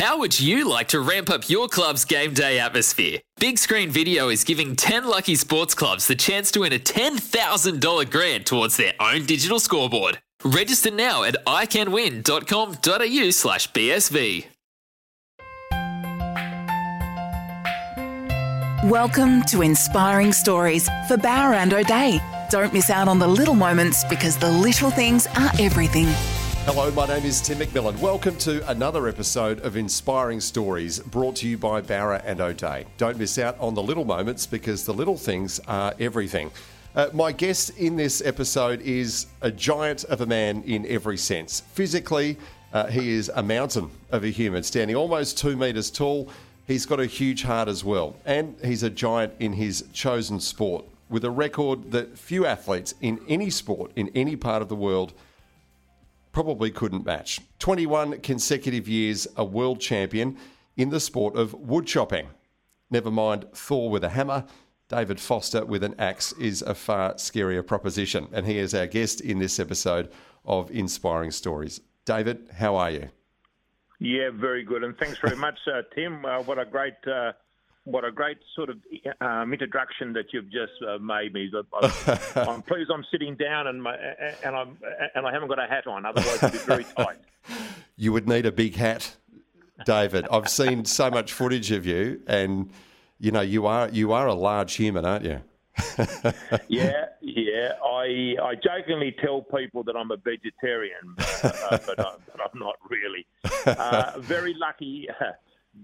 How would you like to ramp up your club's game day atmosphere? Big Screen Video is giving 10 lucky sports clubs the chance to win a $10,000 grant towards their own digital scoreboard. Register now at iCanWin.com.au slash BSV. Welcome to Inspiring Stories for Bowra and O'Dea. Don't miss out on the little moments because the little things are everything. Hello, my name is Tim McMillan. Welcome to another episode of Inspiring Stories brought to you by Bowra and O'Dea. Don't miss out on the little moments because the little things are everything. Uh, my guest in this episode is a giant of a man in every sense. Physically, uh, he is a mountain of a human, standing almost two metres tall. He's got a huge heart as well, and he's a giant in his chosen sport with a record that few athletes in any sport in any part of the world probably couldn't match. 21 consecutive years a world champion in the sport of wood chopping. Never mind Thor with a hammer, David Foster with an axe is a far scarier proposition. And he is our guest in this episode of Inspiring Stories. David, how are you? Yeah, very good, and thanks very much, uh, Tim. Uh, what a great, uh, what a great sort of um, introduction that you've just uh, made me. I'm, I'm, pleased I'm sitting down and my, and I'm and I haven't got a hat on, otherwise it'd be very tight. You would need a big hat, David. I've seen so much footage of you, and you know you are you are a large human, aren't you? yeah, yeah. I I jokingly tell people that I'm a vegetarian, uh, but, I, am not really. Uh, very lucky,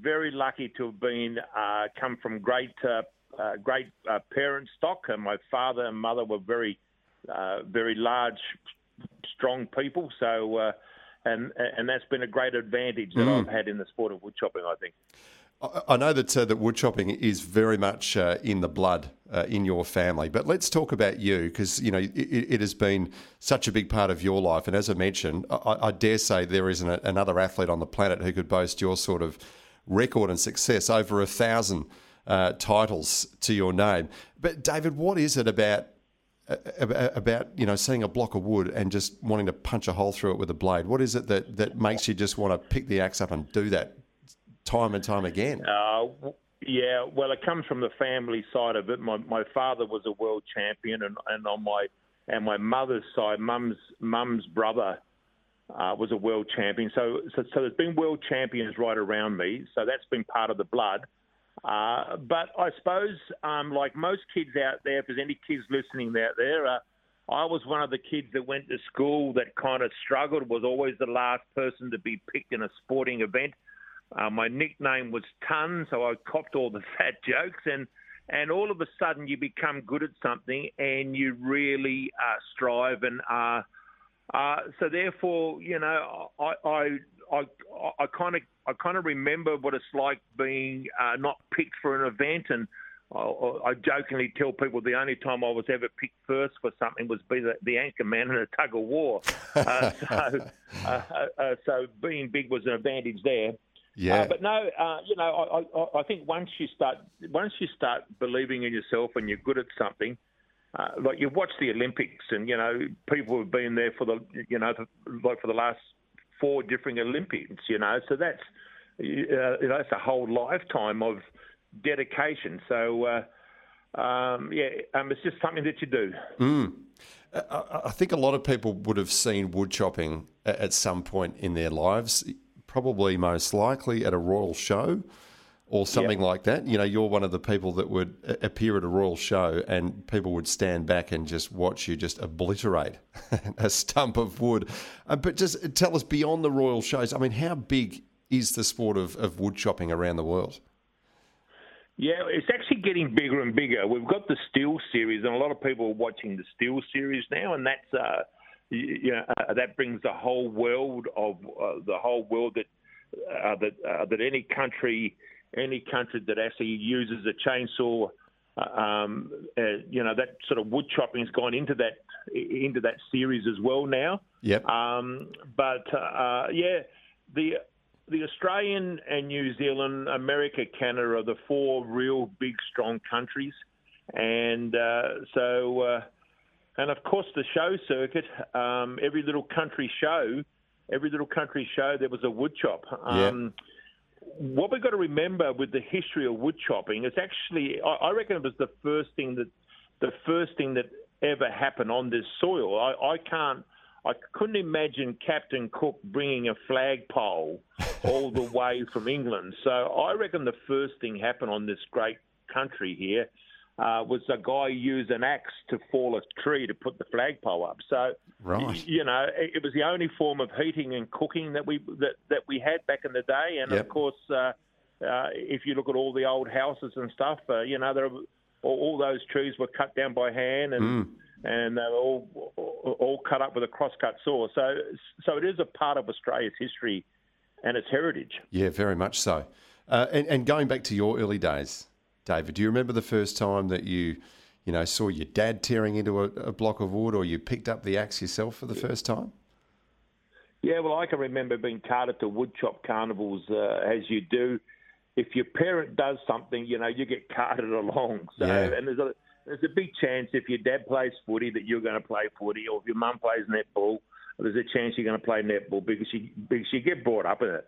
very lucky to have been uh, come from great uh, uh, great uh, parent stock. And my father and mother were very very large, strong people. So. and, and that's been a great advantage that mm. I've had in the sport of wood chopping, I think. I know that uh, that woodchopping is very much uh, in the blood uh, in your family, but let's talk about you because you know it, it, has been such a big part of your life. And as I mentioned, I, I dare say there isn't a, another athlete on the planet who could boast your sort of record and success over a thousand uh, titles to your name. But David, what is it about? Uh, about you know seeing a block of wood and just wanting to punch a hole through it with a blade. What is it that, that makes you just want to pick the axe up and do that time and time again. Uh, yeah, well, it comes from the family side of it. My my father was a world champion, and, and on my and my mother's side, mum's mum's brother uh, was a world champion. So, so so there's been world champions right around me. So that's been part of the blood. Uh, but I suppose, um, like most kids out there, if there's any kids listening out there, uh, I was one of the kids that went to school that kind of struggled, was always the last person to be picked in a sporting event. Uh, my nickname was Ton, so I copped all the fat jokes, and and all of a sudden you become good at something, and you really uh, strive and are. Uh, so therefore, you know, I I I, I kind of I kind of remember what it's like being uh, not picked for an event, and I, I jokingly tell people the only time I was ever picked first for something was be the, the anchor man in a tug of war. Uh, so, uh, uh, so being big was an advantage there. Yeah. Uh, but no, uh, you know, I, I, I, think once you start once you start believing in yourself and you're good at something, uh, like you watch the Olympics and you know people have been there for the you know like for the last four different Olympics, you know, so that's uh, you know that's a whole lifetime of dedication. So. Uh, um, yeah, um, it's just something that you do. Mm. I think a lot of people would have seen wood chopping at some point in their lives probably most likely at a royal show or something like that. You know, you're one of the people that would appear at a royal show and people would stand back and just watch you just obliterate a stump of wood. Uh, but just tell us beyond the royal shows, I mean, how big is the sport of, of wood chopping around the world? Yeah, it's actually getting bigger and bigger. We've got the Stihl Series, and a lot of people are watching the Stihl Series now, and that's uh, you know, uh, that brings the whole world of uh, the whole world that uh, that uh, that any country any country that actually uses a chainsaw, uh, um, uh, you know, that sort of wood chopping has gone into that into that series as well now. Yep. Um, but yeah, the the Australian and New Zealand, America, Canada are the four real big strong countries, and so and of course the show circuit. Um, every little country show, every little country show, there was a wood chop. Um, what we've got to remember with the history of wood chopping is actually, I, reckon it was the first thing that the first thing that ever happened on this soil. I, I can't. I couldn't imagine Captain Cook bringing a flagpole all the way from England. So I reckon the first thing happened on this great country here uh, was a guy used an axe to fall a tree to put the flagpole up. So, right. you know, it, it was the only form of heating and cooking that we that, that we had back in the day. And Yep. of course, uh, uh, if you look at all the old houses and stuff, uh, you know, there all, all those trees were cut down by hand and. And they were all all cut up with a crosscut saw. So, so it is a part of Australia's history and its heritage. Yeah, very much so. Uh, and, and going back to your early days, David, do you remember the first time that you, you know, saw your dad tearing into a, a block of wood, or you picked up the axe yourself for the first time? Yeah, well, I can remember being carted to woodchop carnivals uh, as you do. If your parent does something, you know, you get carted along. So, Yeah. and there's a there's a big chance if your dad plays footy that you're going to play footy, or if your mum plays netball, there's a chance you're going to play netball because you because you get brought up in it.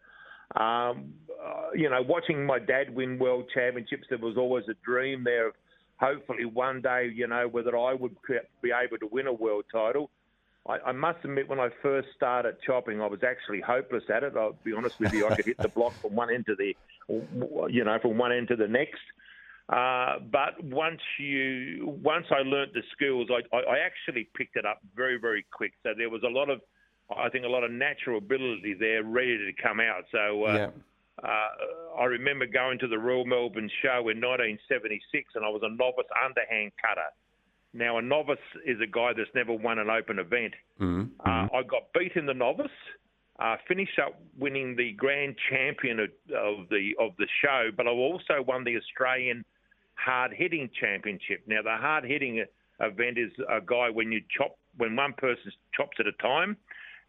Um, uh, you know, watching my dad win world championships, there was always a dream there of hopefully one day, you know, whether I would be able to win a world title. I, I must admit, when I first started chopping, I was actually hopeless at it. I'll be honest with you, I could hit the block from one end to the, you know, from one end to the next. Uh, but once you, once I learnt the skills, I, I, I actually picked it up very, very quick. So there was a lot of, I think, a lot of natural ability there, ready to come out. So uh, yeah. uh, I remember going to the Royal Melbourne Show in 1976, and I was a novice underhand cutter. Now, a novice is a guy that's never won an open event. Mhm. Uh, I got beat in the novice, uh, finished up winning the grand champion of, of the of the show, but I also won the Australian hard hitting championship. Now, the hard hitting event is a guy when you chop when one person chops at a time,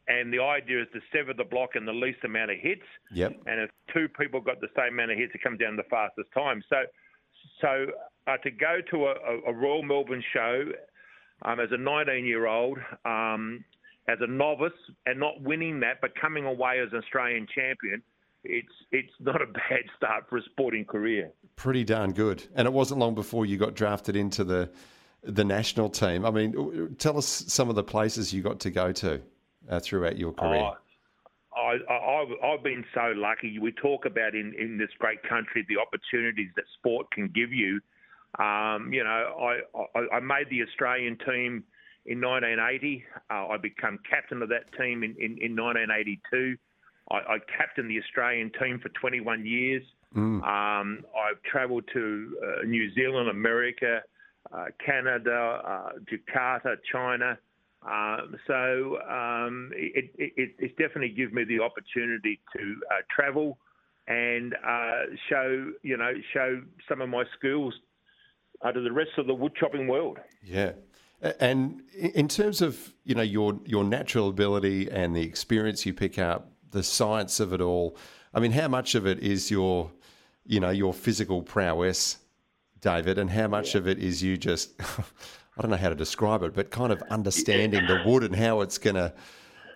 and the idea is to sever the block in the least amount of hits. Yep. And if two people got the same amount of hits, it comes down the fastest time. So, so uh, to go to a, a- Royal Melbourne show um, as a 19-year-old, um, as a novice, and not winning that, but coming away as an Australian champion, it's it's not a bad start for a sporting career. Pretty darn good. And it wasn't long before you got drafted into the the national team. I mean, tell us some of the places you got to go to uh, throughout your career. Oh, I, I, I've- I've been so lucky. We talk about in, in this great country the opportunities that sport can give you. Um, you know, I, I, I made the Australian team in 1980. Uh, I became captain of that team in, in, in 1982. I, I captained the Australian team for 21 years. Um, I've travelled to uh, New Zealand, America, uh, Canada, uh, Jakarta, China. Um, so um, it, it, it's definitely given me the opportunity to uh, travel and uh, show, you know, show some of my skills uh, to the rest of the wood chopping world. Yeah. And in terms of you know your your natural ability and the experience you pick up, the science of it all. I mean, how much of it is your you know your physical prowess, David, and how much of it is you just I don't know how to describe it, but kind of understanding the wood and how it's going to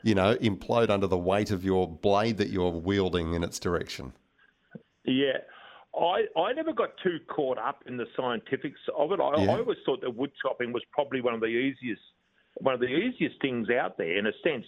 you know implode under the weight of your blade that you're wielding in its direction. Yeah. I, I never got too caught up in the scientifics of it. I, Yeah. I always thought that wood chopping was probably one of the easiest one of the easiest things out there in a sense.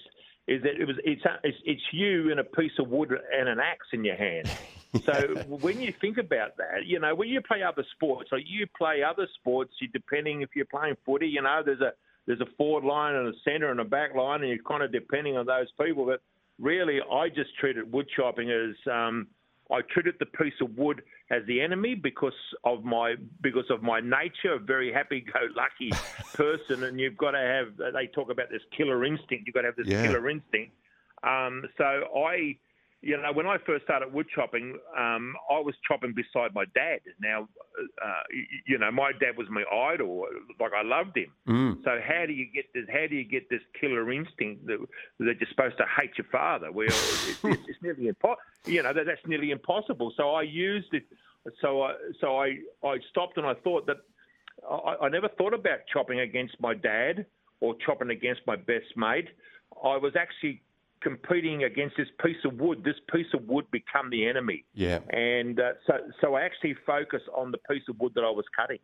Is that it was it's it's, it's you and a piece of wood and an axe in your hand. So when you think about that, you know when you play other sports, like you play other sports, you depending if you're playing footy, you know there's a there's a forward line and a centre and a back line, and you're kind of depending on those people. But really, I just treated wood chopping as um, I treated the piece of wood as the enemy because of my because of my nature, a very happy-go-lucky person, and you've got to have. They talk about this killer instinct. You've got to have this Yeah. killer instinct. Um, so I, you know, when I first started wood chopping, um, I was chopping beside my dad. Now, uh, you know, my dad was my idol. Like I loved him. Mm. So how do you get this? How do you get this killer instinct that, that you're supposed to hate your father? Well, it's, it's, it's nearly impossible. You know that that's nearly impossible. So I used it. So I so I I stopped and I thought that I, I never thought about chopping against my dad or chopping against my best mate. I was actually competing against this piece of wood. This piece of wood become the enemy. Yeah. And uh, so, so I actually focus on the piece of wood that I was cutting.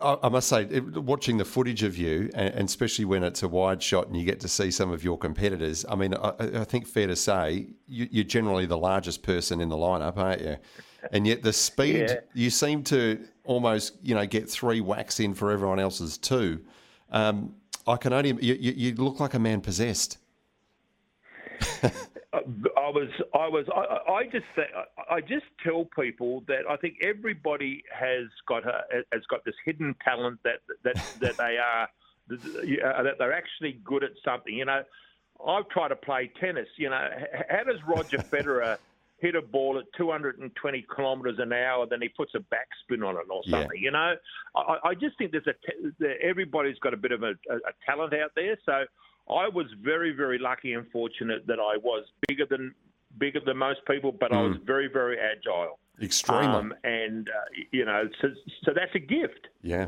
I must say, watching the footage of you, and especially when it's a wide shot and you get to see some of your competitors, I mean, I, think fair to say you're generally the largest person in the lineup, aren't you? And yet the speed, yeah. you seem to almost, you know, get three whacks in for everyone else's two. Um, I can only, you, you look like a man possessed. I was, I was, I, I just, I just tell people that I think everybody has got a, has got this hidden talent that that that they are uh, that they're actually good at something. You know, I've tried to play tennis. You know, how does Roger Federer hit a ball at 220 kilometres an hour, then he puts a backspin on it or something? Yeah. You know, I, I, just think there's a everybody's got a bit of a, a talent out there. So I was very, very lucky and fortunate that I was bigger than bigger than most people, but mm. I was hmm. very, very agile. Extremely. Um, and, uh, you know, so, so that's a gift. Yeah,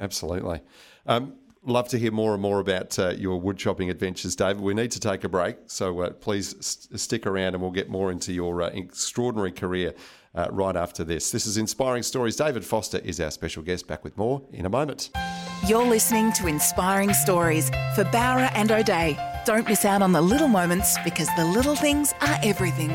absolutely. Um, love to hear more and more about uh, your wood chopping adventures, David. We need to take a break, so uh, please st- stick around and we'll get more into your uh, extraordinary career uh, right after this. This is Inspiring Stories. David Foster is our special guest. Back with more in a moment. You're listening to Inspiring Stories for Bowra and O'Dea. Don't miss out on the little moments because the little things are everything.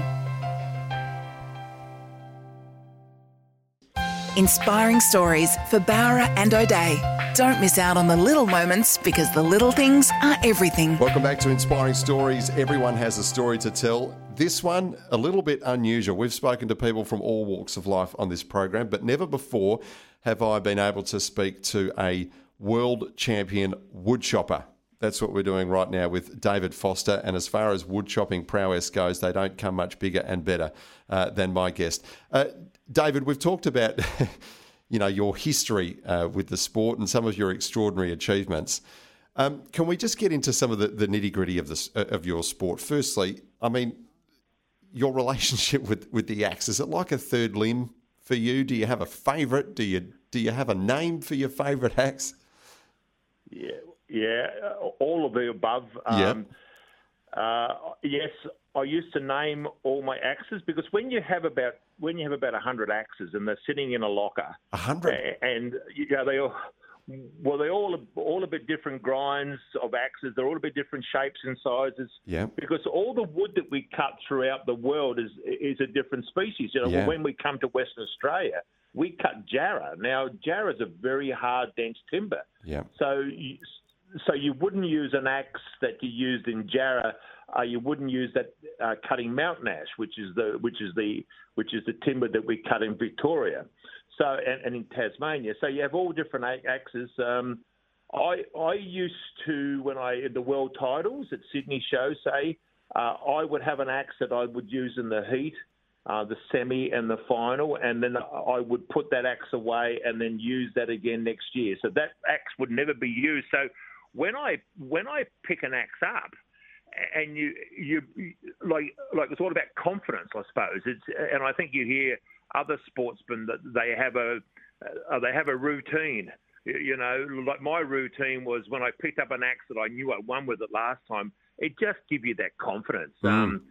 Inspiring stories for Bowra and O'Dea. Don't miss out on the little moments because the little things are everything. Welcome back to Inspiring Stories. Everyone has a story to tell. This one, a little bit unusual. We've spoken to people from all walks of life on this program, but never before have I been able to speak to a world champion woodchopper. That's what we're doing right now with David Foster. And as far as wood chopping prowess goes, they don't come much bigger and better uh, than my guest. Uh, David, we've talked about, you know, your history uh, with the sport and some of your extraordinary achievements. Um, can we just get into some of the, the nitty gritty of this uh, of your sport? Firstly, I mean, your relationship with, with the axe is it like a third limb for you? Do you have a favourite? Do you do you have a name for your favourite axe? Yeah, yeah, all of the above. Um, uh, yes, I used to name all my axes because when you have about when you have about hundred axes and they're sitting in a locker, a hundred, and you know, they all well, they're all all a bit different grinds of axes. They're all a bit different shapes and sizes. Yeah. Because all the wood that we cut throughout the world is is a different species. You know, yeah. when we come to Western Australia, we cut jarrah. Now, jarrah is a very hard, dense timber. Yeah. So, you, so you wouldn't use an axe that you used in jarrah. Uh, you wouldn't use that uh, cutting mountain ash, which is the which is the which is the timber that we cut in Victoria. So and, and in Tasmania. So you have all different axes. Um, I I used to when I the world titles at Sydney show say uh, I would have an axe that I would use in the heat uh, the semi and the final, and then I would put that axe away and then use that again next year. So that axe would never be used. So when I when I pick an axe up, and you you like like it's all about confidence, I suppose. It's and I think you hear other sportsmen that they have a uh, they have a routine. You know, like my routine was when I picked up an axe that I knew I won with it last time. It just gives you that confidence. Mm. Um,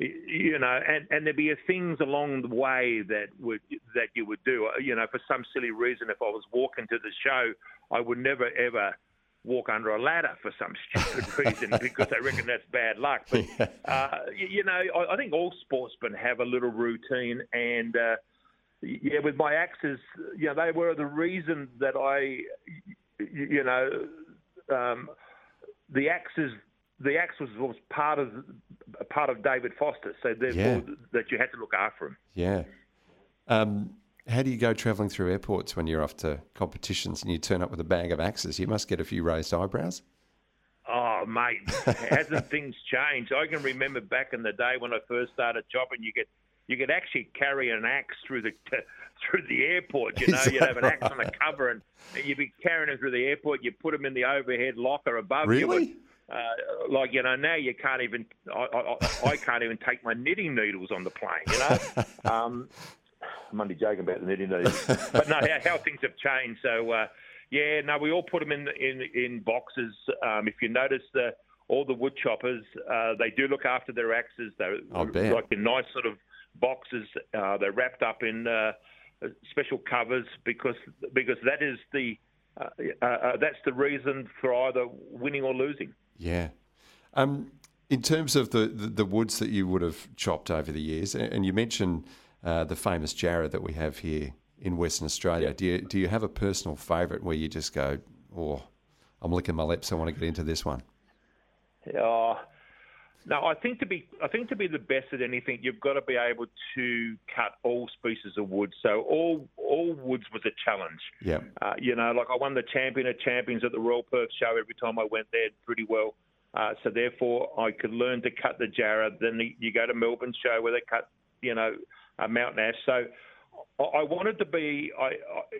you know, and, and there'd be things along the way that would that you would do. You know, for some silly reason, if I was walking to the show, I would never ever walk under a ladder for some stupid reason because I reckon that's bad luck. But uh, you, you, know, I, I, think all sportsmen have a little routine, and uh, yeah, with my axes, you know, they were the reason that I, you know, um, the axes the axe was, was part of part of David Foster, so therefore yeah. that you had to look after him. Yeah. Um, how do you go travelling through airports when you're off to competitions and you turn up with a bag of axes? You must get a few raised eyebrows. Oh, mate, hasn't things changed? I can remember back in the day when I first started chopping, you could you could actually carry an axe through the through the airport. You know, you'd have an axe on the cover, and, and you'd be carrying it through the airport. You put them in the overhead locker above really? you. Uh, like you know now you can't even I, I, I, can't even take my knitting needles on the plane you know um, I'm only joking about the knitting needles but no how, how things have changed so uh, yeah no we all put them in in in boxes um, if you notice the all the wood choppers, uh, they do look after their axes. They're like in nice sort of boxes. Uh, they're wrapped up in uh, special covers because because that is the uh, uh, uh, that's the reason for either winning or losing. Yeah. Um, in terms of the, the, the woods that you would have chopped over the years, and you mentioned uh, the famous jarrah that we have here in Western Australia. Do you do you have a personal favourite where you just go, oh, I'm licking my lips, I want to get into this one? Uh, no, I think to be I think to be the best at anything, you've got to be able to cut all species of wood. So all all woods was a challenge. Yeah. Uh, you know, like I won the champion of champions at the Royal Perth Show every time I went there pretty well. Uh, so therefore, I could learn to cut the jarrah. Then you go to Melbourne Show where they cut, you know, a mountain ash. So I wanted to be, I,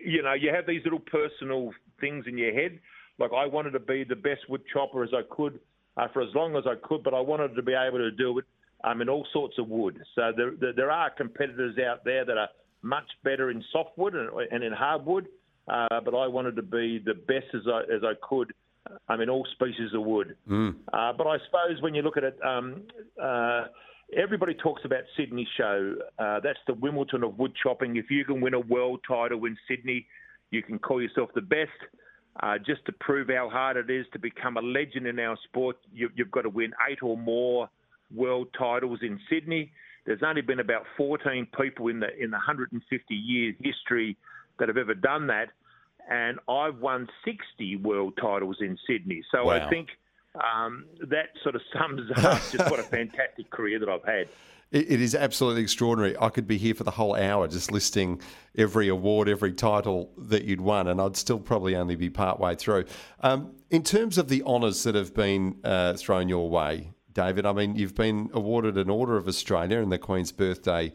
you know, you have these little personal things in your head. Like I wanted to be the best wood chopper as I could uh, for as long as I could, but I wanted to be able to do it um, in all sorts of wood. So there, there, there are competitors out there that are much better in softwood and, and in hardwood, uh, but I wanted to be the best as I, as I could I mean, all species of wood. Mm. Uh, but I suppose when you look at it, um, uh, everybody talks about Sydney Show. Uh, that's the Wimbledon of wood chopping. If you can win a world title in Sydney, you can call yourself the best. Uh, just to prove how hard it is to become a legend in our sport, you, you've got to win eight or more world titles in Sydney. There's only been about 14 people in the in the 150 year history that have ever done that and I've won 60 world titles in Sydney. So Wow. I think um, that sort of sums up just what a fantastic career that I've had. It, is absolutely extraordinary. I could be here for the whole hour just listing every award, every title that you'd won, and I'd still probably only be part way through. Um, in terms of the honours that have been uh, thrown your way, David, I mean, you've been awarded an Order of Australia in the Queen's Birthday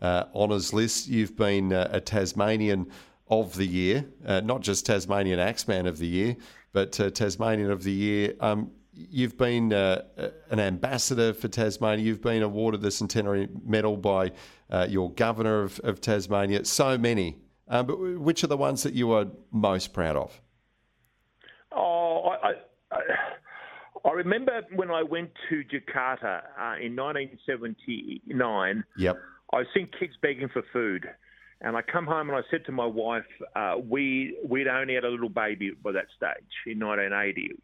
uh, honours list. You've been uh, a Tasmanian of the Year, uh, not just Tasmanian Axeman of the Year, but uh, Tasmanian of the Year. Um, you've been uh, an ambassador for Tasmania. You've been awarded the Centenary Medal by uh, your governor of, of Tasmania. So many. Um, but which are the ones that you are most proud of? Oh, I, I, I remember when I went to Jakarta uh, in 1979. Yep. I was seeing kids begging for food. And I come home and I said to my wife, uh, we we'd only had a little baby by that stage in 1980,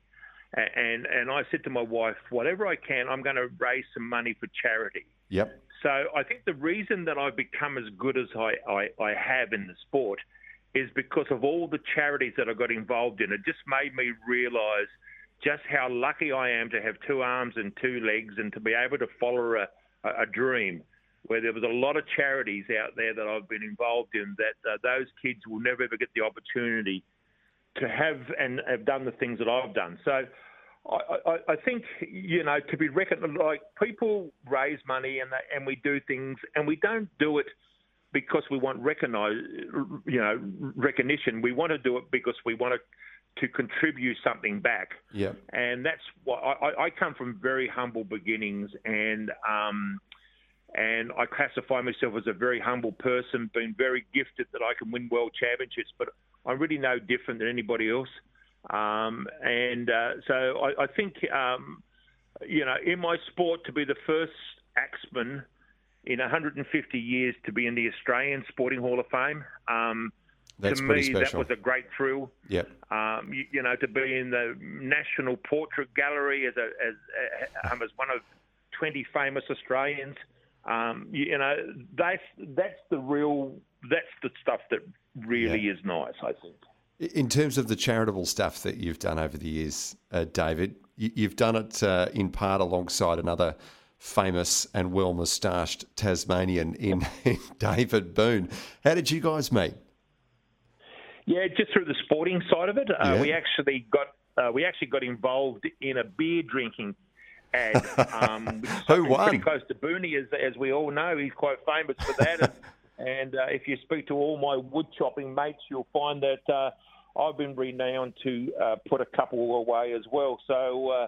and and I said to my wife, whatever I can, I'm going to raise some money for charity. Yep. So I think the reason that I've become as good as I, I, I have in the sport is because of all the charities that I got involved in. It just made me realise just how lucky I am to have two arms and two legs and to be able to follow a, a, dream where there was a lot of charities out there that I've been involved in that uh, those kids will never ever get the opportunity to have and have done the things that I've done. So I, I, I think you know to be reckoned like people raise money and they, and we do things and we don't do it because we want recognize you know recognition. We want to do it because we want to to contribute something back. Yep. And that's why I, I come from very humble beginnings and. Um, and I classify myself as a very humble person, being very gifted that I can win world championships, but I'm really no different than anybody else. Um, and uh, so I, I think, um, you know, in my sport, to be the first axeman in 150 years to be in the Australian Sporting Hall of Fame, um, That's to pretty me, special. that was a great thrill. Yep. Um, you, you know, to be in the National Portrait Gallery as, a, as, um, as one of 20 famous Australians. Um, you, you know, that's that's the real that's the stuff that really Yeah. is nice. I think. In terms of the charitable stuff that you've done over the years, uh, David, you, you've done it uh, in part alongside another famous and well moustached Tasmanian in, in David Boon. How did you guys meet? Yeah, just through the sporting side of it, uh, Yeah. we actually got uh, we actually got involved in a beer drinking ad. Um, Who won? Pretty close to Booney, as as we all know, he's quite famous for that. and uh, if you speak to all my wood chopping mates, you'll find that uh, I've been renowned to uh, put a couple away as well. So. Uh,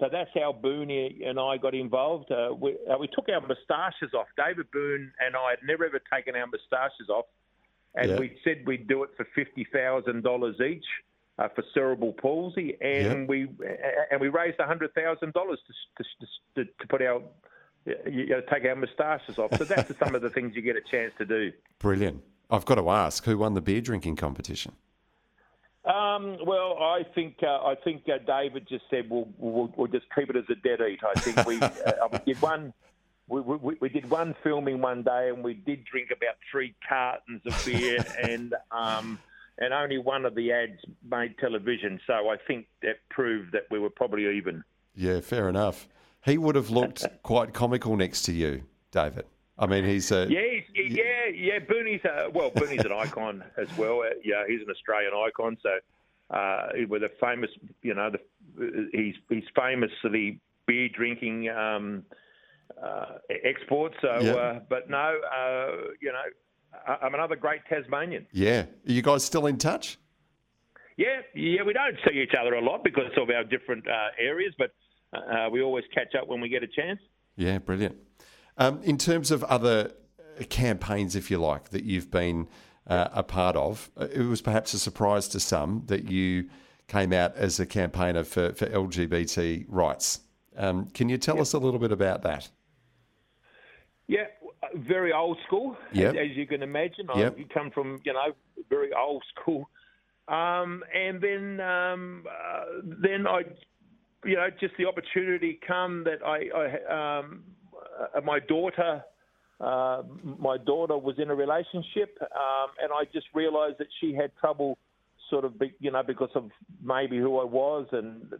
so that's how Boon and I got involved. Uh, we, uh, we took our moustaches off. David Boon and I had never ever taken our moustaches off, and Yeah. we said we'd do it for fifty thousand dollars each. uh, for cerebral palsy, and we and we raised hundred thousand dollars to, to to put our you know, take our moustaches off. So that's some of the things you get a chance to do. Brilliant. I've got to ask, who won the beer drinking competition? Um, well, I think uh, I think uh, David just said we'll, we'll we'll just keep it as a dead eat. I think we, uh, we did one. We, we, we did one filming one day, and we did drink about three cartons of beer, and um, and only one of the ads made television. So I think that proved that we were probably even. Yeah, fair enough. He would have looked quite comical next to you, David. I mean, he's a Yeah, he's, yeah, yeah. Booney's a, well, Booney's an icon as well. Uh, Yeah, he's an Australian icon. So uh, with a famous, you know, the, he's he's famous for the beer drinking um, uh, exports. So, Yeah. uh, but no, uh, you know, I- I'm another great Tasmanian. yeah. Are you guys still in touch? Yeah, yeah. We don't see each other a lot because of our different uh, areas, but uh, we always catch up when we get a chance. Yeah, brilliant. Um, in terms of other campaigns, if you like, that you've been uh, a part of, uh, it was perhaps a surprise to some that you came out as a campaigner for, for LGBT rights. Um, can you tell us a little bit about that? Yeah, very old school, Yep. as, as you can imagine. I Yep. you come from, you know, very old school. Um, and then, um, uh, then I, you know, just the opportunity come that I, I um, uh, my daughter, uh, my daughter was in a relationship, um, and I just realised that she had trouble, sort of, be, you know, because of maybe who I was and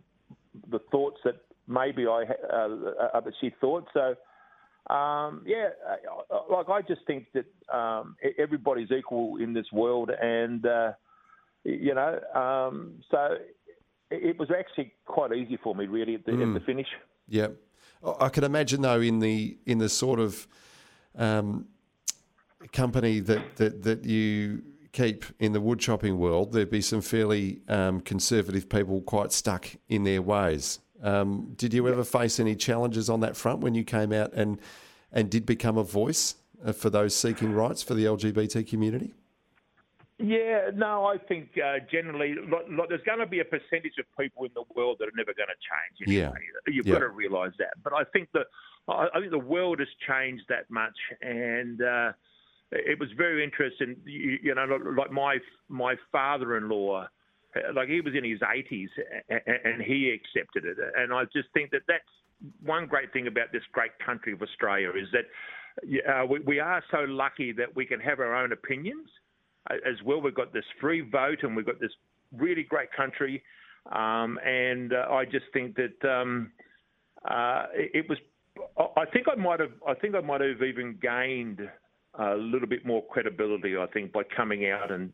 the thoughts that maybe I, uh, uh, that she thought. So, um, yeah, like I just think that um, everybody's equal in this world, and uh, you know, um, so it was actually quite easy for me, really, at the, at the finish. Yeah, I I can imagine though in the in the sort of um, company that, that that you keep in the wood chopping world, there'd be some fairly um, conservative people quite stuck in their ways. Um, did you ever face any challenges on that front when you came out and and did become a voice uh, for those seeking rights for the LGBT community? Yeah, no, I think uh, generally like, like, there's going to be a percentage of people in the world that are never going to change. Anyway. You've Yeah. got to realise that. But I think the I I think the world has changed that much, and uh, it was very interesting. You, you know, like my my father-in-law, uh, like he was in his 80s, a- and he accepted it. And I just think that that's one great thing about this great country of Australia is that uh, we, we are so lucky that we can have our own opinions as well. We've got this free vote, and we've got this really great country. Um, and uh, I just think that um, uh, it, it was. I- think I might have. I think I might have even gained a little bit more credibility. I think by coming out and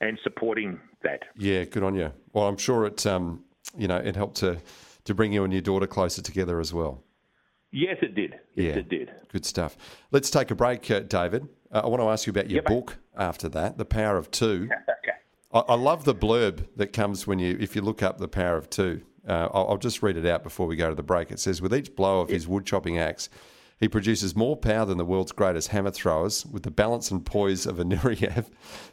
and supporting that. Yeah, good on you. Well, I'm sure it um, you know it helped to to bring you and your daughter closer together as well. Yes, it did. Yes, Yeah. it did. Good stuff. Let's take a break, uh, David. Uh, I want to ask you about your mate. book after that, The Power of Two. Okay. I, I love the blurb that comes when you, if you look up The Power of Two. Uh, I'll, I'll just read it out before we go to the break. It says, with each blow of his wood chopping axe, he produces more power than the world's greatest hammer throwers, with the balance and poise of a Nureyev,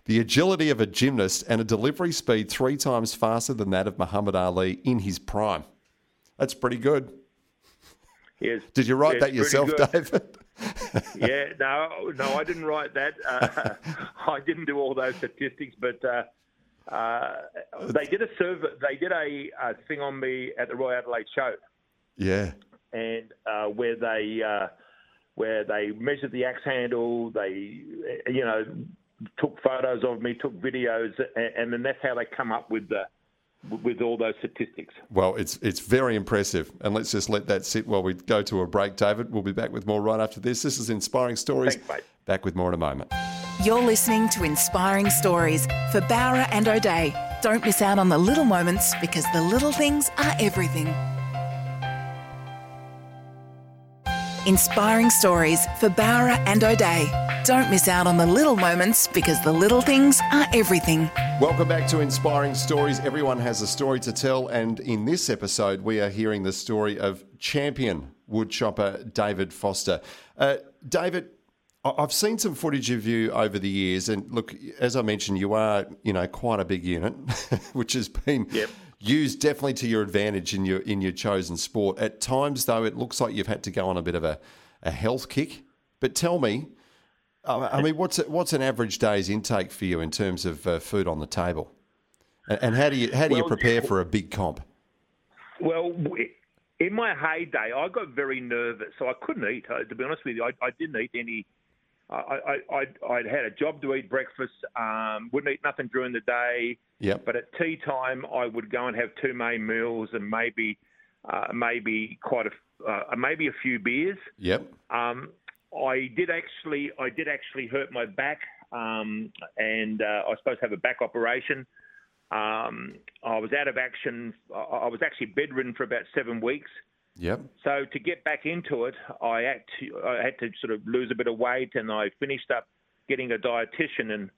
the agility of a gymnast, and a delivery speed three times faster than that of Muhammad Ali in his prime. That's pretty good. Yes. Did you write that yourself. David? yeah, no, no, I didn't write that. Uh, I didn't do all those statistics, but uh, uh, they did a survey. They did a, a thing on me at the Royal Adelaide show, Yeah. and uh, where they uh, where they measured the axe handle. They, you know, took photos of me, took videos, and, and then that's how they come up with the with all those statistics. Well, it's it's very impressive, and let's just let that sit while we go to a break. David, we'll be back with more right after this. This is Inspiring Stories. Thanks, mate. Back with more in a moment. You're listening to Inspiring Stories for Bowra and O'Dea. Don't miss out on the little moments because the little things are everything. Inspiring Stories for Bowra and O'Dea. Don't miss out on the little moments because the little things are everything. Welcome back to Inspiring Stories. Everyone has a story to tell, and in this episode, we are hearing the story of champion woodchopper David Foster. Uh, David, I've seen some footage of you over the years, and look, as I mentioned, you are, you know, quite a big unit, which has been Yep. Used definitely to your advantage in your in your chosen sport. At times, though, it looks like you've had to go on a bit of a, a health kick. But tell me, I mean, what's what's an average day's intake for you in terms of uh, food on the table, and, and how do you how do you prepare for a big comp? Well, in my heyday, I got very nervous, so I couldn't eat. uh, To be honest with you, I, I didn't eat any. I, I, I'd, I'd had a job to eat breakfast. Um, wouldn't eat nothing during the day. Yep. But at tea time, I would go and have two main meals and maybe, uh, maybe quite a, uh, maybe a few beers. Yep. Um, I did actually, I did actually hurt my back, um, and uh, I was supposed to have a back operation. Um, I was out of action. I I was actually bedridden for about seven weeks. Yep. So to get back into it, I had to, I had to sort of lose a bit of weight, and I finished up getting a dietitian, and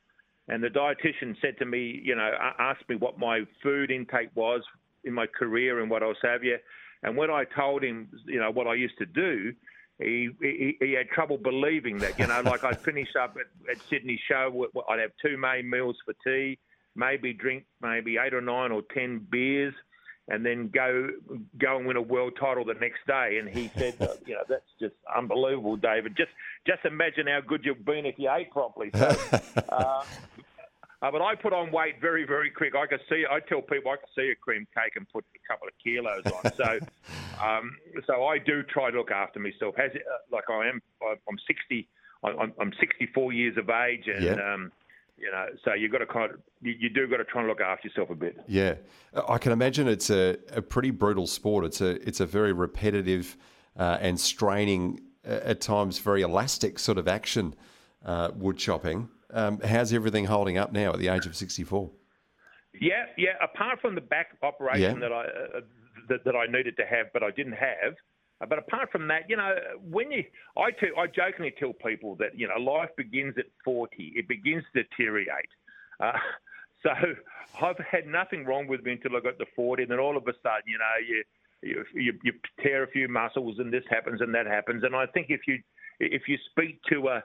and the dietitian said to me, you know, asked me what my food intake was in my career and what else have you, and when I told him, you know, what I used to do. He, he he had trouble believing that, you know, like I'd finish up at, at Sydney show, I'd have two main meals for tea, maybe drink maybe eight or nine or ten beers, and then go go and win a world title the next day. And he said, you know, that's just unbelievable, David. Just just imagine how good you've been if you ate properly. So, uh, uh, but I put on weight very very quick. I could see. I tell people I could see a cream cake and put a couple of kilos on. So. Um, so I do try to look after myself. Has it, uh, like I am, I'm 60, I'm, I'm 64 years of age, and um, you know, so you've got to kind of, you, you do got to try and look after yourself a bit. Yeah, I can imagine it's a, a pretty brutal sport. It's a it's a very repetitive uh, and straining, uh, at times very elastic sort of action. Uh, wood chopping. Um, how's everything holding up now at the age of sixty four? Yeah, yeah. Apart from the back operation Yeah. that I uh, that, that I needed to have, but I didn't have. Uh, But apart from that, you know, when you, I, I jokingly tell people that you know life begins at forty. It begins to deteriorate. Uh, so I've had nothing wrong with me until I got to forty, and then all of a sudden, you know, you you, you, you tear a few muscles, and this happens and that happens. And I think if you if you speak to a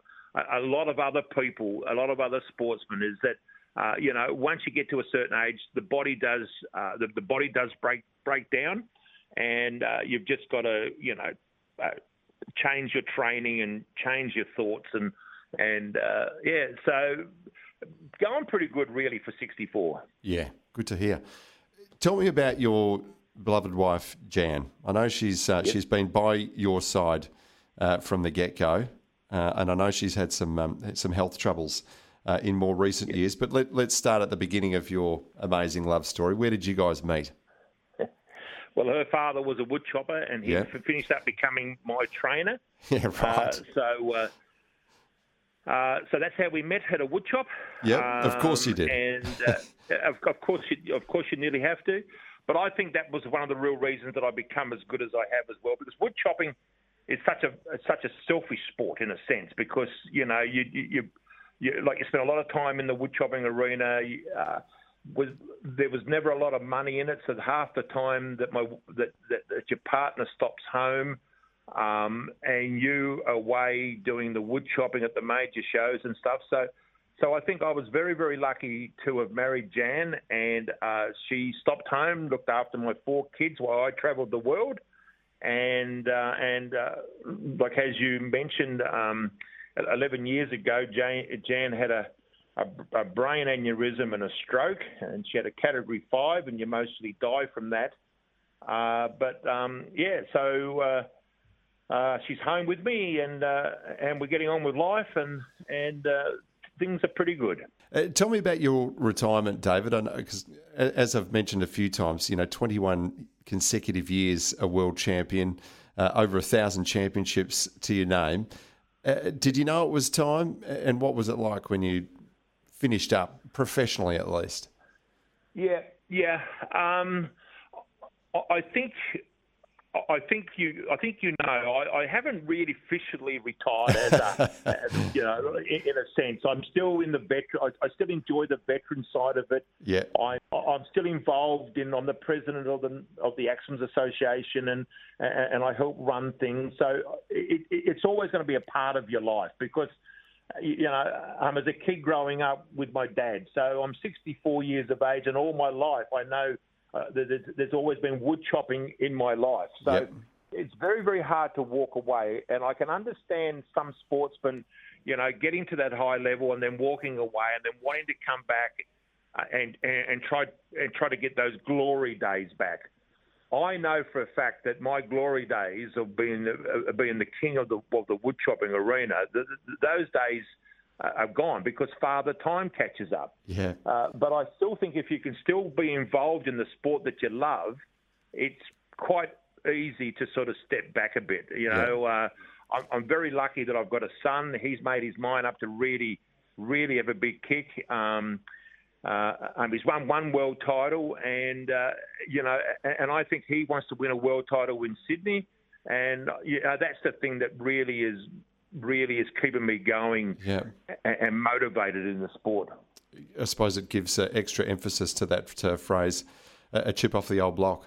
a lot of other people, a lot of other sportsmen, is that uh, you know once you get to a certain age, the body does uh, the, the body does break break down, and uh, you've just got to you know uh, change your training and change your thoughts and and uh, yeah, so going pretty good really for 64. Yeah, good to hear. Tell me about your beloved wife Jan. I know she's uh, she's been by your side uh, from the get go, uh, and I know she's had some um, some health troubles uh, in more recent years. But let, let's start at the beginning of your amazing love story. Where did you guys meet? Well, her father was a wood chopper, and he Yeah. finished up becoming my trainer. Yeah, Uh, right. so, uh, uh, so that's how we met at a wood chop. Yep, of course you did. And uh, of, of course, you, of course, you nearly have to. But I think that was one of the real reasons that I become as good as I have as well, because wood chopping is such a such a selfish sport in a sense, because you know you you, you, you like you spend a lot of time in the wood chopping arena. You, uh, was there was never a lot of money in it, so half the time that my that, that, that your partner stops home, um, and you away doing the wood chopping at the major shows and stuff. So, so I think I was very very lucky to have married Jan, and uh, she stopped home, looked after my four kids while I travelled the world, and uh, and uh, like as you mentioned, um, 11 years ago, Jan, Jan had a a, a brain aneurysm and a stroke, and she had a category five, and you mostly die from that. Uh, but um, yeah, so uh, uh, she's home with me, and uh, and we're getting on with life, and and uh, things are pretty good. Uh, tell me about your retirement, David. Because, as I've mentioned a few times, you know, 21 consecutive years a world champion, over a thousand championships to your name. Did you know it was time, and what was it like when you finished up professionally, at least? Yeah, yeah. Um, I- think I think you I think you know I, I haven't really officially retired as a as, you know in, in a sense. I'm still in the veteran. I, I still enjoy the veteran side of it. Yeah. I, I'm still involved in. I'm the president of the of the Axemen's Association, and and I help run things. So it, it, it's always going to be a part of your life because you know, um, as a kid growing up with my dad. So I'm 64 years of age, and all my life I know uh, there's, there's always been wood chopping in my life. So Yep. it's very, very hard to walk away. And I can understand some sportsmen, you know, getting to that high level and then walking away and then wanting to come back uh, and, and, and try and try to get those glory days back. I know for a fact that my glory days of being uh, being the king of the of the wood chopping arena, th- th- those days uh, are gone because Father Time catches up. Yeah. Uh, but I still think if you can still be involved in the sport that you love, it's quite easy to sort of step back a bit. You know, uh, I'm, I'm very lucky that I've got a son. He's made his mind up to really, really have a big kick. Um, uh, um, he's won one world title, and uh, you know, and, I think he wants to win a world title in Sydney, and uh, yeah, that's the thing that really is really is keeping me going Yeah. and, and motivated in the sport. I suppose it gives uh, extra emphasis to that uh, phrase, a chip off the old block.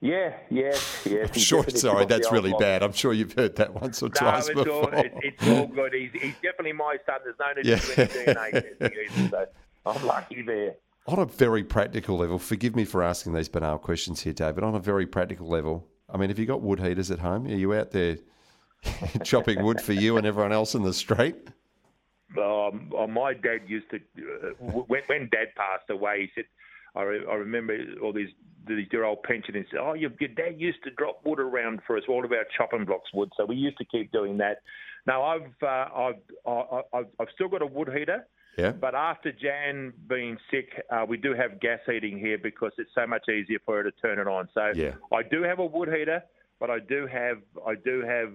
Yeah, yeah, yeah. I'm sure, sorry, that's really bad. I'm sure you've heard that once or No, twice it's all, before. it, it's all good. He's, he's definitely my son. There's no need Yeah. to do any DNA so I'm lucky there. On a very practical level, forgive me for asking these banal questions here, David. On a very practical level, I mean, have you got wood heaters at home? Are you out there chopping wood for you and everyone else in the street? um, uh, my dad used to uh, when, when dad passed away he said I, re, I remember all these these dear old pensioners said oh your, your dad used to drop wood around for us all of our chopping blocks wood so we used to keep doing that now I've uh, I've, I- I've I've still got a wood heater Yeah. but after Jan being sick, uh, we do have gas heating here because it's so much easier for her to turn it on. So Yeah. I do have a wood heater, but I do have I do have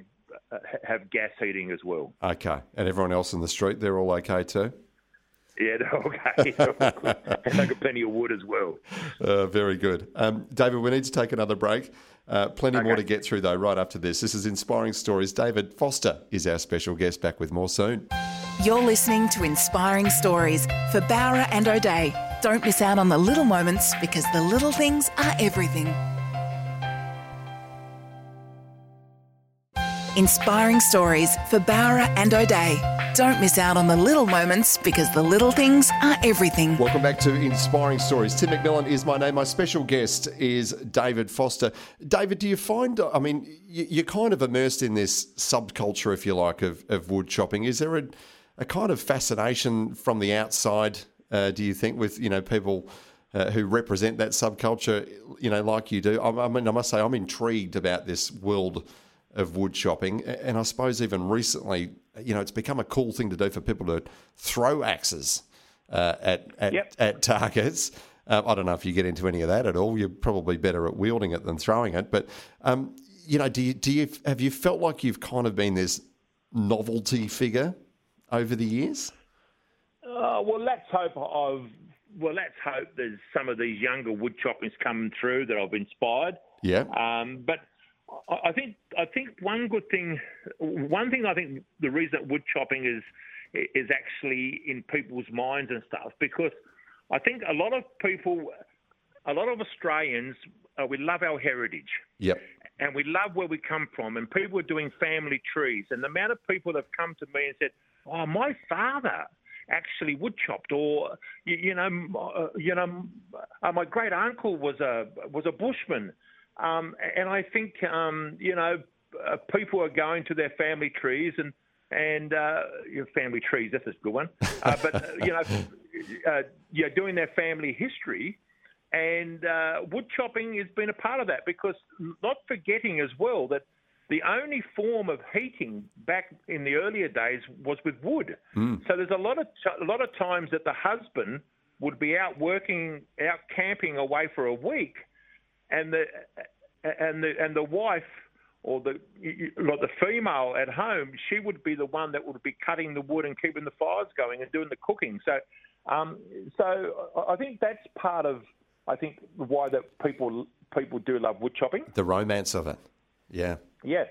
uh, have gas heating as well. Okay. And everyone else in the street, they're all okay too? Yeah, they're okay. They're all good. and I got plenty of wood as well. Uh, very good. Um, David, we need to take another break. Uh, plenty more to get through, though, right after this. This is Inspiring Stories. David Foster is our special guest. Back with more soon. You're listening to Inspiring Stories for Bowra and O'Dea. Don't miss out on the little moments because the little things are everything. Inspiring Stories for Bowra and O'Dea. Don't miss out on the little moments because the little things are everything. Welcome back to Inspiring Stories. Tim McMillan is my name. My special guest is David Foster. David, do you find, I mean, you- you're kind of immersed in this subculture, if you like, of, of wood chopping. Is there a, a kind of fascination from the outside, uh, do you think, with, you know, people uh, who represent that subculture, you know, like you do? I, I mean, I must say, I'm intrigued about this world of wood chopping. And I suppose even recently, you know, it's become a cool thing to do for people to throw axes uh, at at, Yep. at targets. Um, I don't know if you get into any of that at all. You're probably better at wielding it than throwing it. But um, you know, do you, do you have you felt like you've kind of been this novelty figure over the years? Uh, well, let's hope I've. Well, let's hope there's some of these younger wood choppings coming through that I've inspired. Yeah. Um, but I I think I think one good thing, one thing I think the reason that wood chopping is is actually in people's minds and stuff because I think a lot of people, a lot of Australians, uh, we love our heritage Yep. and we love where we come from. And people are doing family trees, and the amount of people that have come to me and said, "Oh, my father." Actually, wood chopped, or you, you know, uh, you know, uh, my great uncle was a was a bushman, um, and I think um, you know, uh, people are going to their family trees and and uh, your family trees. That's a good one, uh, but uh, you know, uh, yeah, doing their family history, and uh, wood chopping has been a part of that because not forgetting as well that the only form of heating back in the earlier days was with wood. So there's a lot of a lot of times that the husband would be out working, out camping away for a week, and the and the and the wife or the like the female at home, she would be the one that would be cutting the wood and keeping the fires going and doing the cooking. So, um, so I think that's part of I think why that people people do love wood chopping. The romance of it. Yeah. Yeah.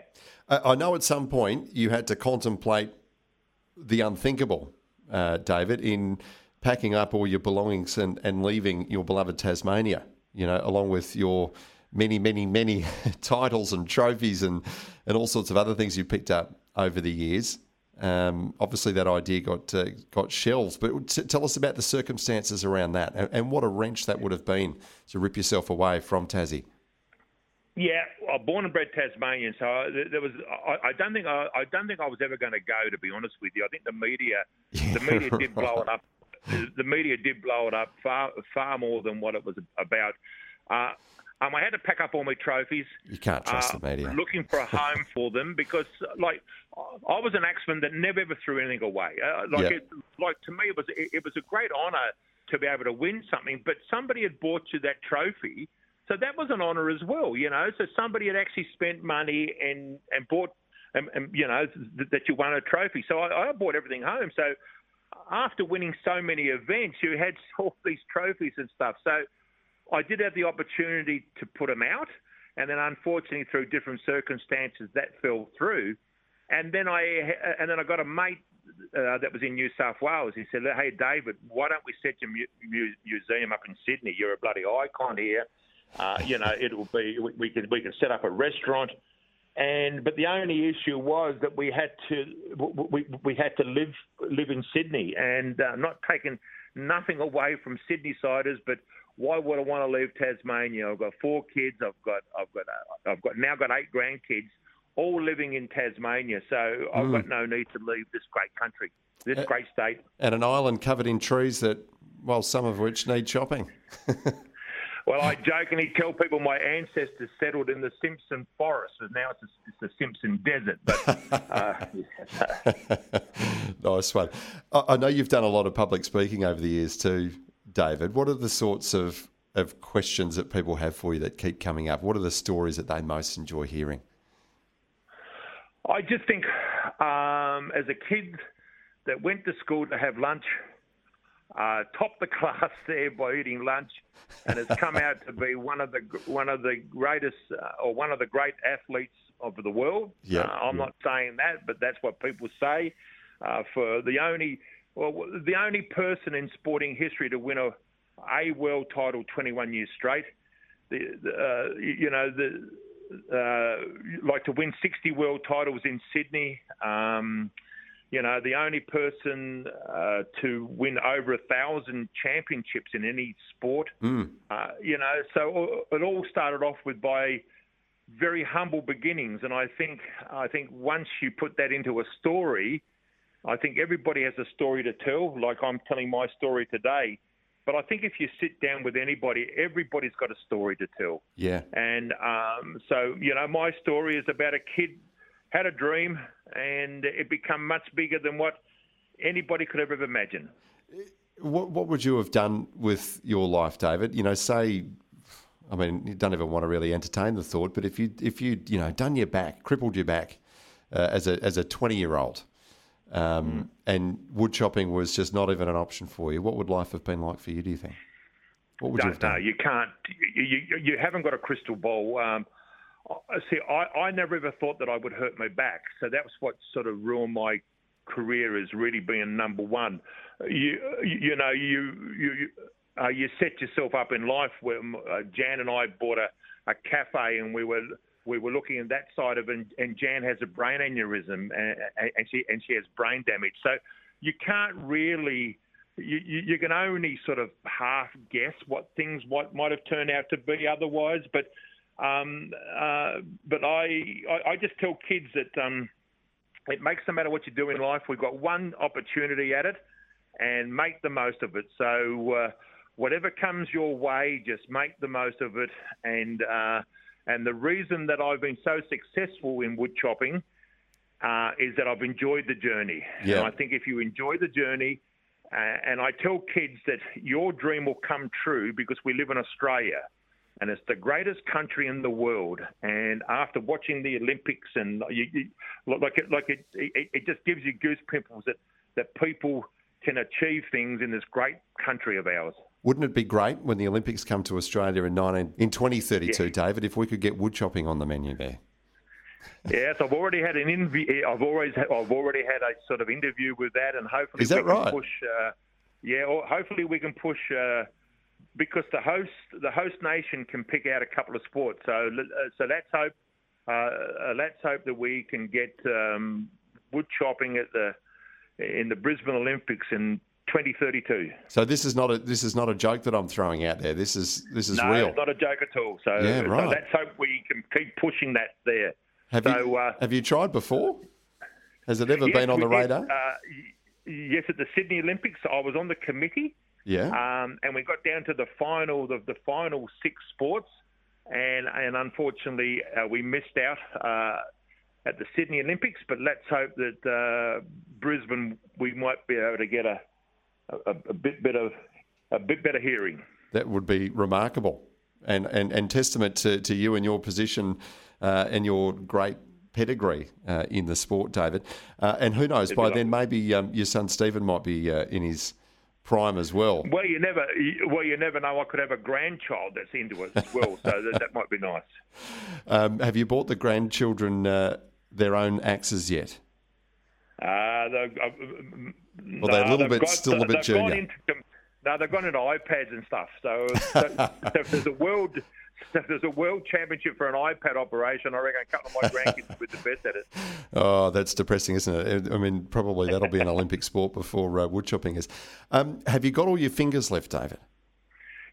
I I know at some point you had to contemplate the unthinkable, uh, David, in packing up all your belongings and, and leaving your beloved Tasmania, you know, along with your many, many, many titles and trophies and, and all sorts of other things you picked up over the years. Um, obviously, that idea got uh, got shelved. But t- tell us about the circumstances around that, and, and, what a wrench that would have been to rip yourself away from Tassie. Yeah, I'm born and bred Tasmanian, so there was. I, I don't think I, I, don't think I was ever going to go. To be honest with you, I think the media, yeah, the media did blow it up. The media did blow it up far far more than what it was about. Uh, um, I had to pack up all my trophies. You can't trust uh, the media. Looking for a home for them because, like, I was an axeman that never ever threw anything away. Uh, like, yep. it, like to me, it was it, it was a great honour to be able to win something. But somebody had bought you that trophy, so that was an honour as well. You know, so somebody had actually spent money and and bought, and, and you know, th- that you won a trophy. So I, I bought everything home. So after winning so many events, you had all these trophies and stuff. So I did have the opportunity to put them out, and then unfortunately through different circumstances that fell through. And then I and then I got a mate uh, that was in New South Wales. He said, "Hey David, why don't we set your mu- mu- museum up in Sydney? You're a bloody icon here. Uh, you know, it'll be we, we can we can set up a restaurant." And but the only issue was that we had to we, we had to live live in Sydney and uh, not taking nothing away from Sydney siders, but why would I want to leave Tasmania? I've got four kids. I've got I've got uh, I've got now got eight grandkids, all living in Tasmania. So mm. I've got no need to leave this great country, this uh, great state, and an island covered in trees that, well, some of which need chopping. well, I jokingly tell people my ancestors settled in the Simpson Forest, and now it's, a, it's the Simpson Desert. But uh, nice one. I know you've done a lot of public speaking over the years too. David, what are the sorts of, of questions that people have for you that keep coming up? What are the stories that they most enjoy hearing? I just think um, as a kid that went to school to have lunch, uh, topped the class there by eating lunch, and has come out to be one of the one of the greatest uh, or one of the great athletes of the world. Yeah, uh, I'm yeah. not saying that, but that's what people say. Uh, for the only well, the only person in sporting history to win a, a world title 21 years straight. The, the uh, you know, the uh, like to win 60 world titles in Sydney. Um, you know, the only person uh, to win over a thousand championships in any sport. Mm. Uh, you know, so it all started off with by very humble beginnings, and I think I think once you put that into a story, I think everybody has a story to tell, like I'm telling my story today. But I think if you sit down with anybody, everybody's got a story to tell. Yeah. And um, so, you know, my story is about a kid had a dream and it became much bigger than what anybody could have ever imagined. What, what would you have done with your life, David? You know, say, I mean, you don't even want to really entertain the thought, but if you if you you know done your back, crippled your back uh, as a as a twenty year old, um, mm. and wood chopping was just not even an option for you. What would life have been like for you? Do you think? What would no, you have done? No, you can't. You, you, you haven't got a crystal ball. Um, see, I, I never ever thought that I would hurt my back, so that was what sort of ruined my career. Is really being number one. You you know you you uh, you set yourself up in life. Where uh, Jan and I bought a, a cafe, and we were we were looking at that side of it, and, and Jan has a brain aneurysm, and, and she and she has brain damage. So you can't really. You, you, can only sort of half guess what things might might have turned out to be otherwise, but um, uh, but I, I, I just tell kids that um, it makes no matter what you do in life. We've got one opportunity at it, and make the most of it. So uh, whatever comes your way, just make the most of it, and uh, and the reason that I've been so successful in wood chopping uh, is that I've enjoyed the journey. Yeah. And I think if you enjoy the journey, uh, and I tell kids that your dream will come true because we live in Australia and it's the greatest country in the world. And after watching the Olympics, and you, you, like it, like it, it, it just gives you goose pimples that that people can achieve things in this great country of ours. Wouldn't it be great when the Olympics come to Australia in 19, in 2032, yeah. David, if we could get wood chopping on the menu there? yes, I've already had an interview. I've always I've already had a sort of interview with that, and hopefully is that we right? can push. Uh, yeah, or hopefully we can push uh, because the host the host nation can pick out a couple of sports. So uh, so let's hope uh, uh, let's hope that we can get um, wood chopping at the in the Brisbane Olympics in 2032. So this is not a this is not a joke that I'm throwing out there. This is this is no, real. it's not a joke at all. So, Yeah, right. so let's hope we can keep pushing that there. Have so, you uh, have you tried before? Has it ever yes, been on the did. radar? Uh, yes, at the Sydney Olympics, I was on the committee. Yeah. um, and we got down to the final, the, the final six sports, and and unfortunately uh, we missed out uh, at the Sydney Olympics. But let's hope that uh, Brisbane we might be able to get a a, a bit better a bit better hearing. That would be remarkable, and and, and testament to, to you and your position uh, and your great pedigree uh, in the sport, David. Uh, and who knows, by then maybe um, your son Stephen might be uh, in his prime as well. Well, you never well you never know. I could have a grandchild that's into it as well, so that, that might be nice. Um, have you bought the grandchildren uh, their own axes yet? Uh, they've, uh, Well, they're a little bit- got- still a bit junior. into- no, they've gone into iPads and stuff. So, so, so if there's a world, if there's a world championship for an iPad operation, I reckon a couple of my grandkids would be the best at it. Oh, that's depressing, isn't it? I mean, probably that'll be an Olympic sport before uh, wood chopping is. Um, have you got all your fingers left, David?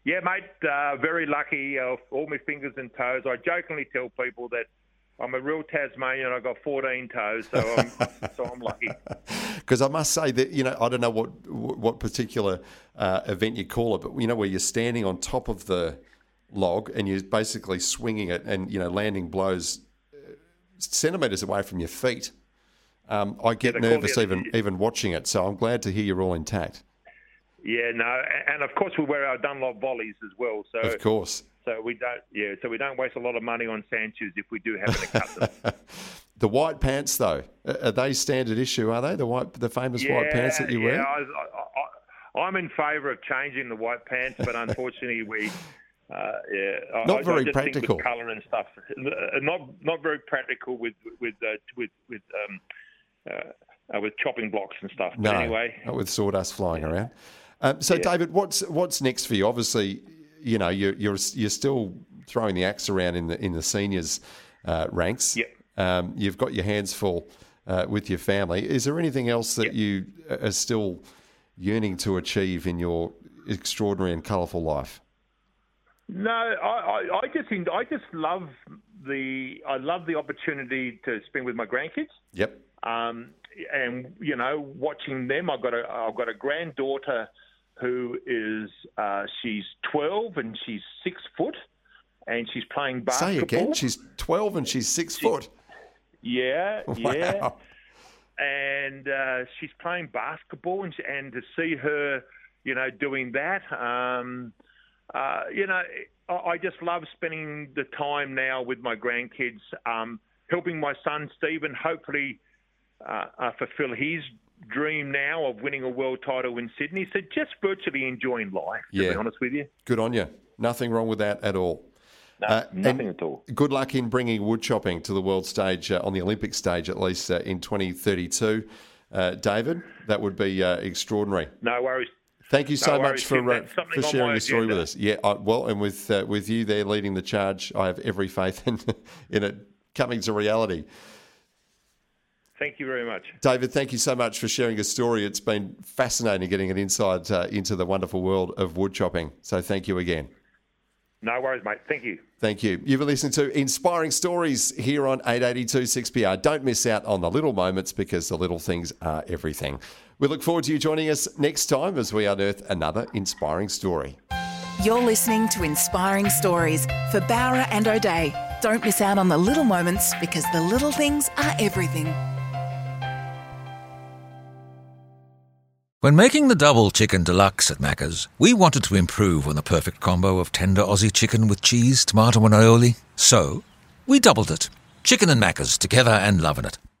Yeah, mate. Uh, very lucky. Uh, all my fingers and toes. I jokingly tell people that I'm a real Tasmanian. I've got 14 toes, so I'm so I'm lucky. Because I must say that you know I don't know what what particular uh, event you call it, but you know where you're standing on top of the log and you're basically swinging it and you know landing blows uh, centimeters away from your feet. Um, I get nervous even even watching it, so I'm glad to hear you're all intact. Yeah, no, and of course we wear our Dunlop volleys as well. So Of course. so we don't yeah, so we don't waste a lot of money on sand shoes if we do happen to cut them. The white pants, though, are they standard issue? Are they the white, the famous white pants that you yeah, wear? I, I, I, I'm in favour of changing the white pants, but unfortunately we. Uh, yeah, Not I, very I practical. Colour and stuff, Uh, not not very practical with with uh, with with um, uh, uh, with chopping blocks and stuff. But No, anyway, not with sawdust flying around. Um, so, David, what's what's next for you? Obviously, you know you're you're you're still throwing the axe around in the in the seniors uh, ranks. Yep. Um, you've got your hands full uh, with your family. Is there anything else that you are still yearning to achieve in your extraordinary and colourful life? No, I, I, I just I just love the I love the opportunity to spend with my grandkids. Yep. Um, and you know, watching them, I've got a I've got a granddaughter who is uh, she's 12 and she's six foot, and she's playing basketball. Say again. She's twelve and she's six foot. yeah, yeah. And uh, she's playing basketball, and, and to see her, you know, doing that, um, uh, you know, I, I just love spending the time now with my grandkids, um, helping my son Stephen hopefully uh, uh, fulfill his dream now of winning a world title in Sydney. So just virtually enjoying life, to Yeah. be honest with you. Good on you. Nothing wrong with that at all. No, Uh, nothing at all. Good luck in bringing wood chopping to the world stage uh, on the Olympic stage, at least uh, in 2032. Uh, David, that would be uh, extraordinary. No worries. Thank you so No much for uh, for sharing your story with us. Yeah, I, well, and with uh, with you there leading the charge, I have every faith in in it coming to reality. Thank you very much. David, thank you so much for sharing your story. It's been fascinating getting an insight uh, into the wonderful world of wood chopping. So thank you again. No worries, mate. Thank you. Thank you. You've been listening to Inspiring Stories here on 882 6PR. Don't miss out on the little moments because the little things are everything. We look forward to you joining us next time as we unearth another inspiring story. You're listening to Inspiring Stories for Bowra and O'Dea. Don't miss out on the little moments because the little things are everything. When making the double chicken deluxe at Macca's, we wanted to improve on the perfect combo of tender Aussie chicken with cheese, tomato, and aioli. So, we doubled it. Chicken and Macca's together and loving it.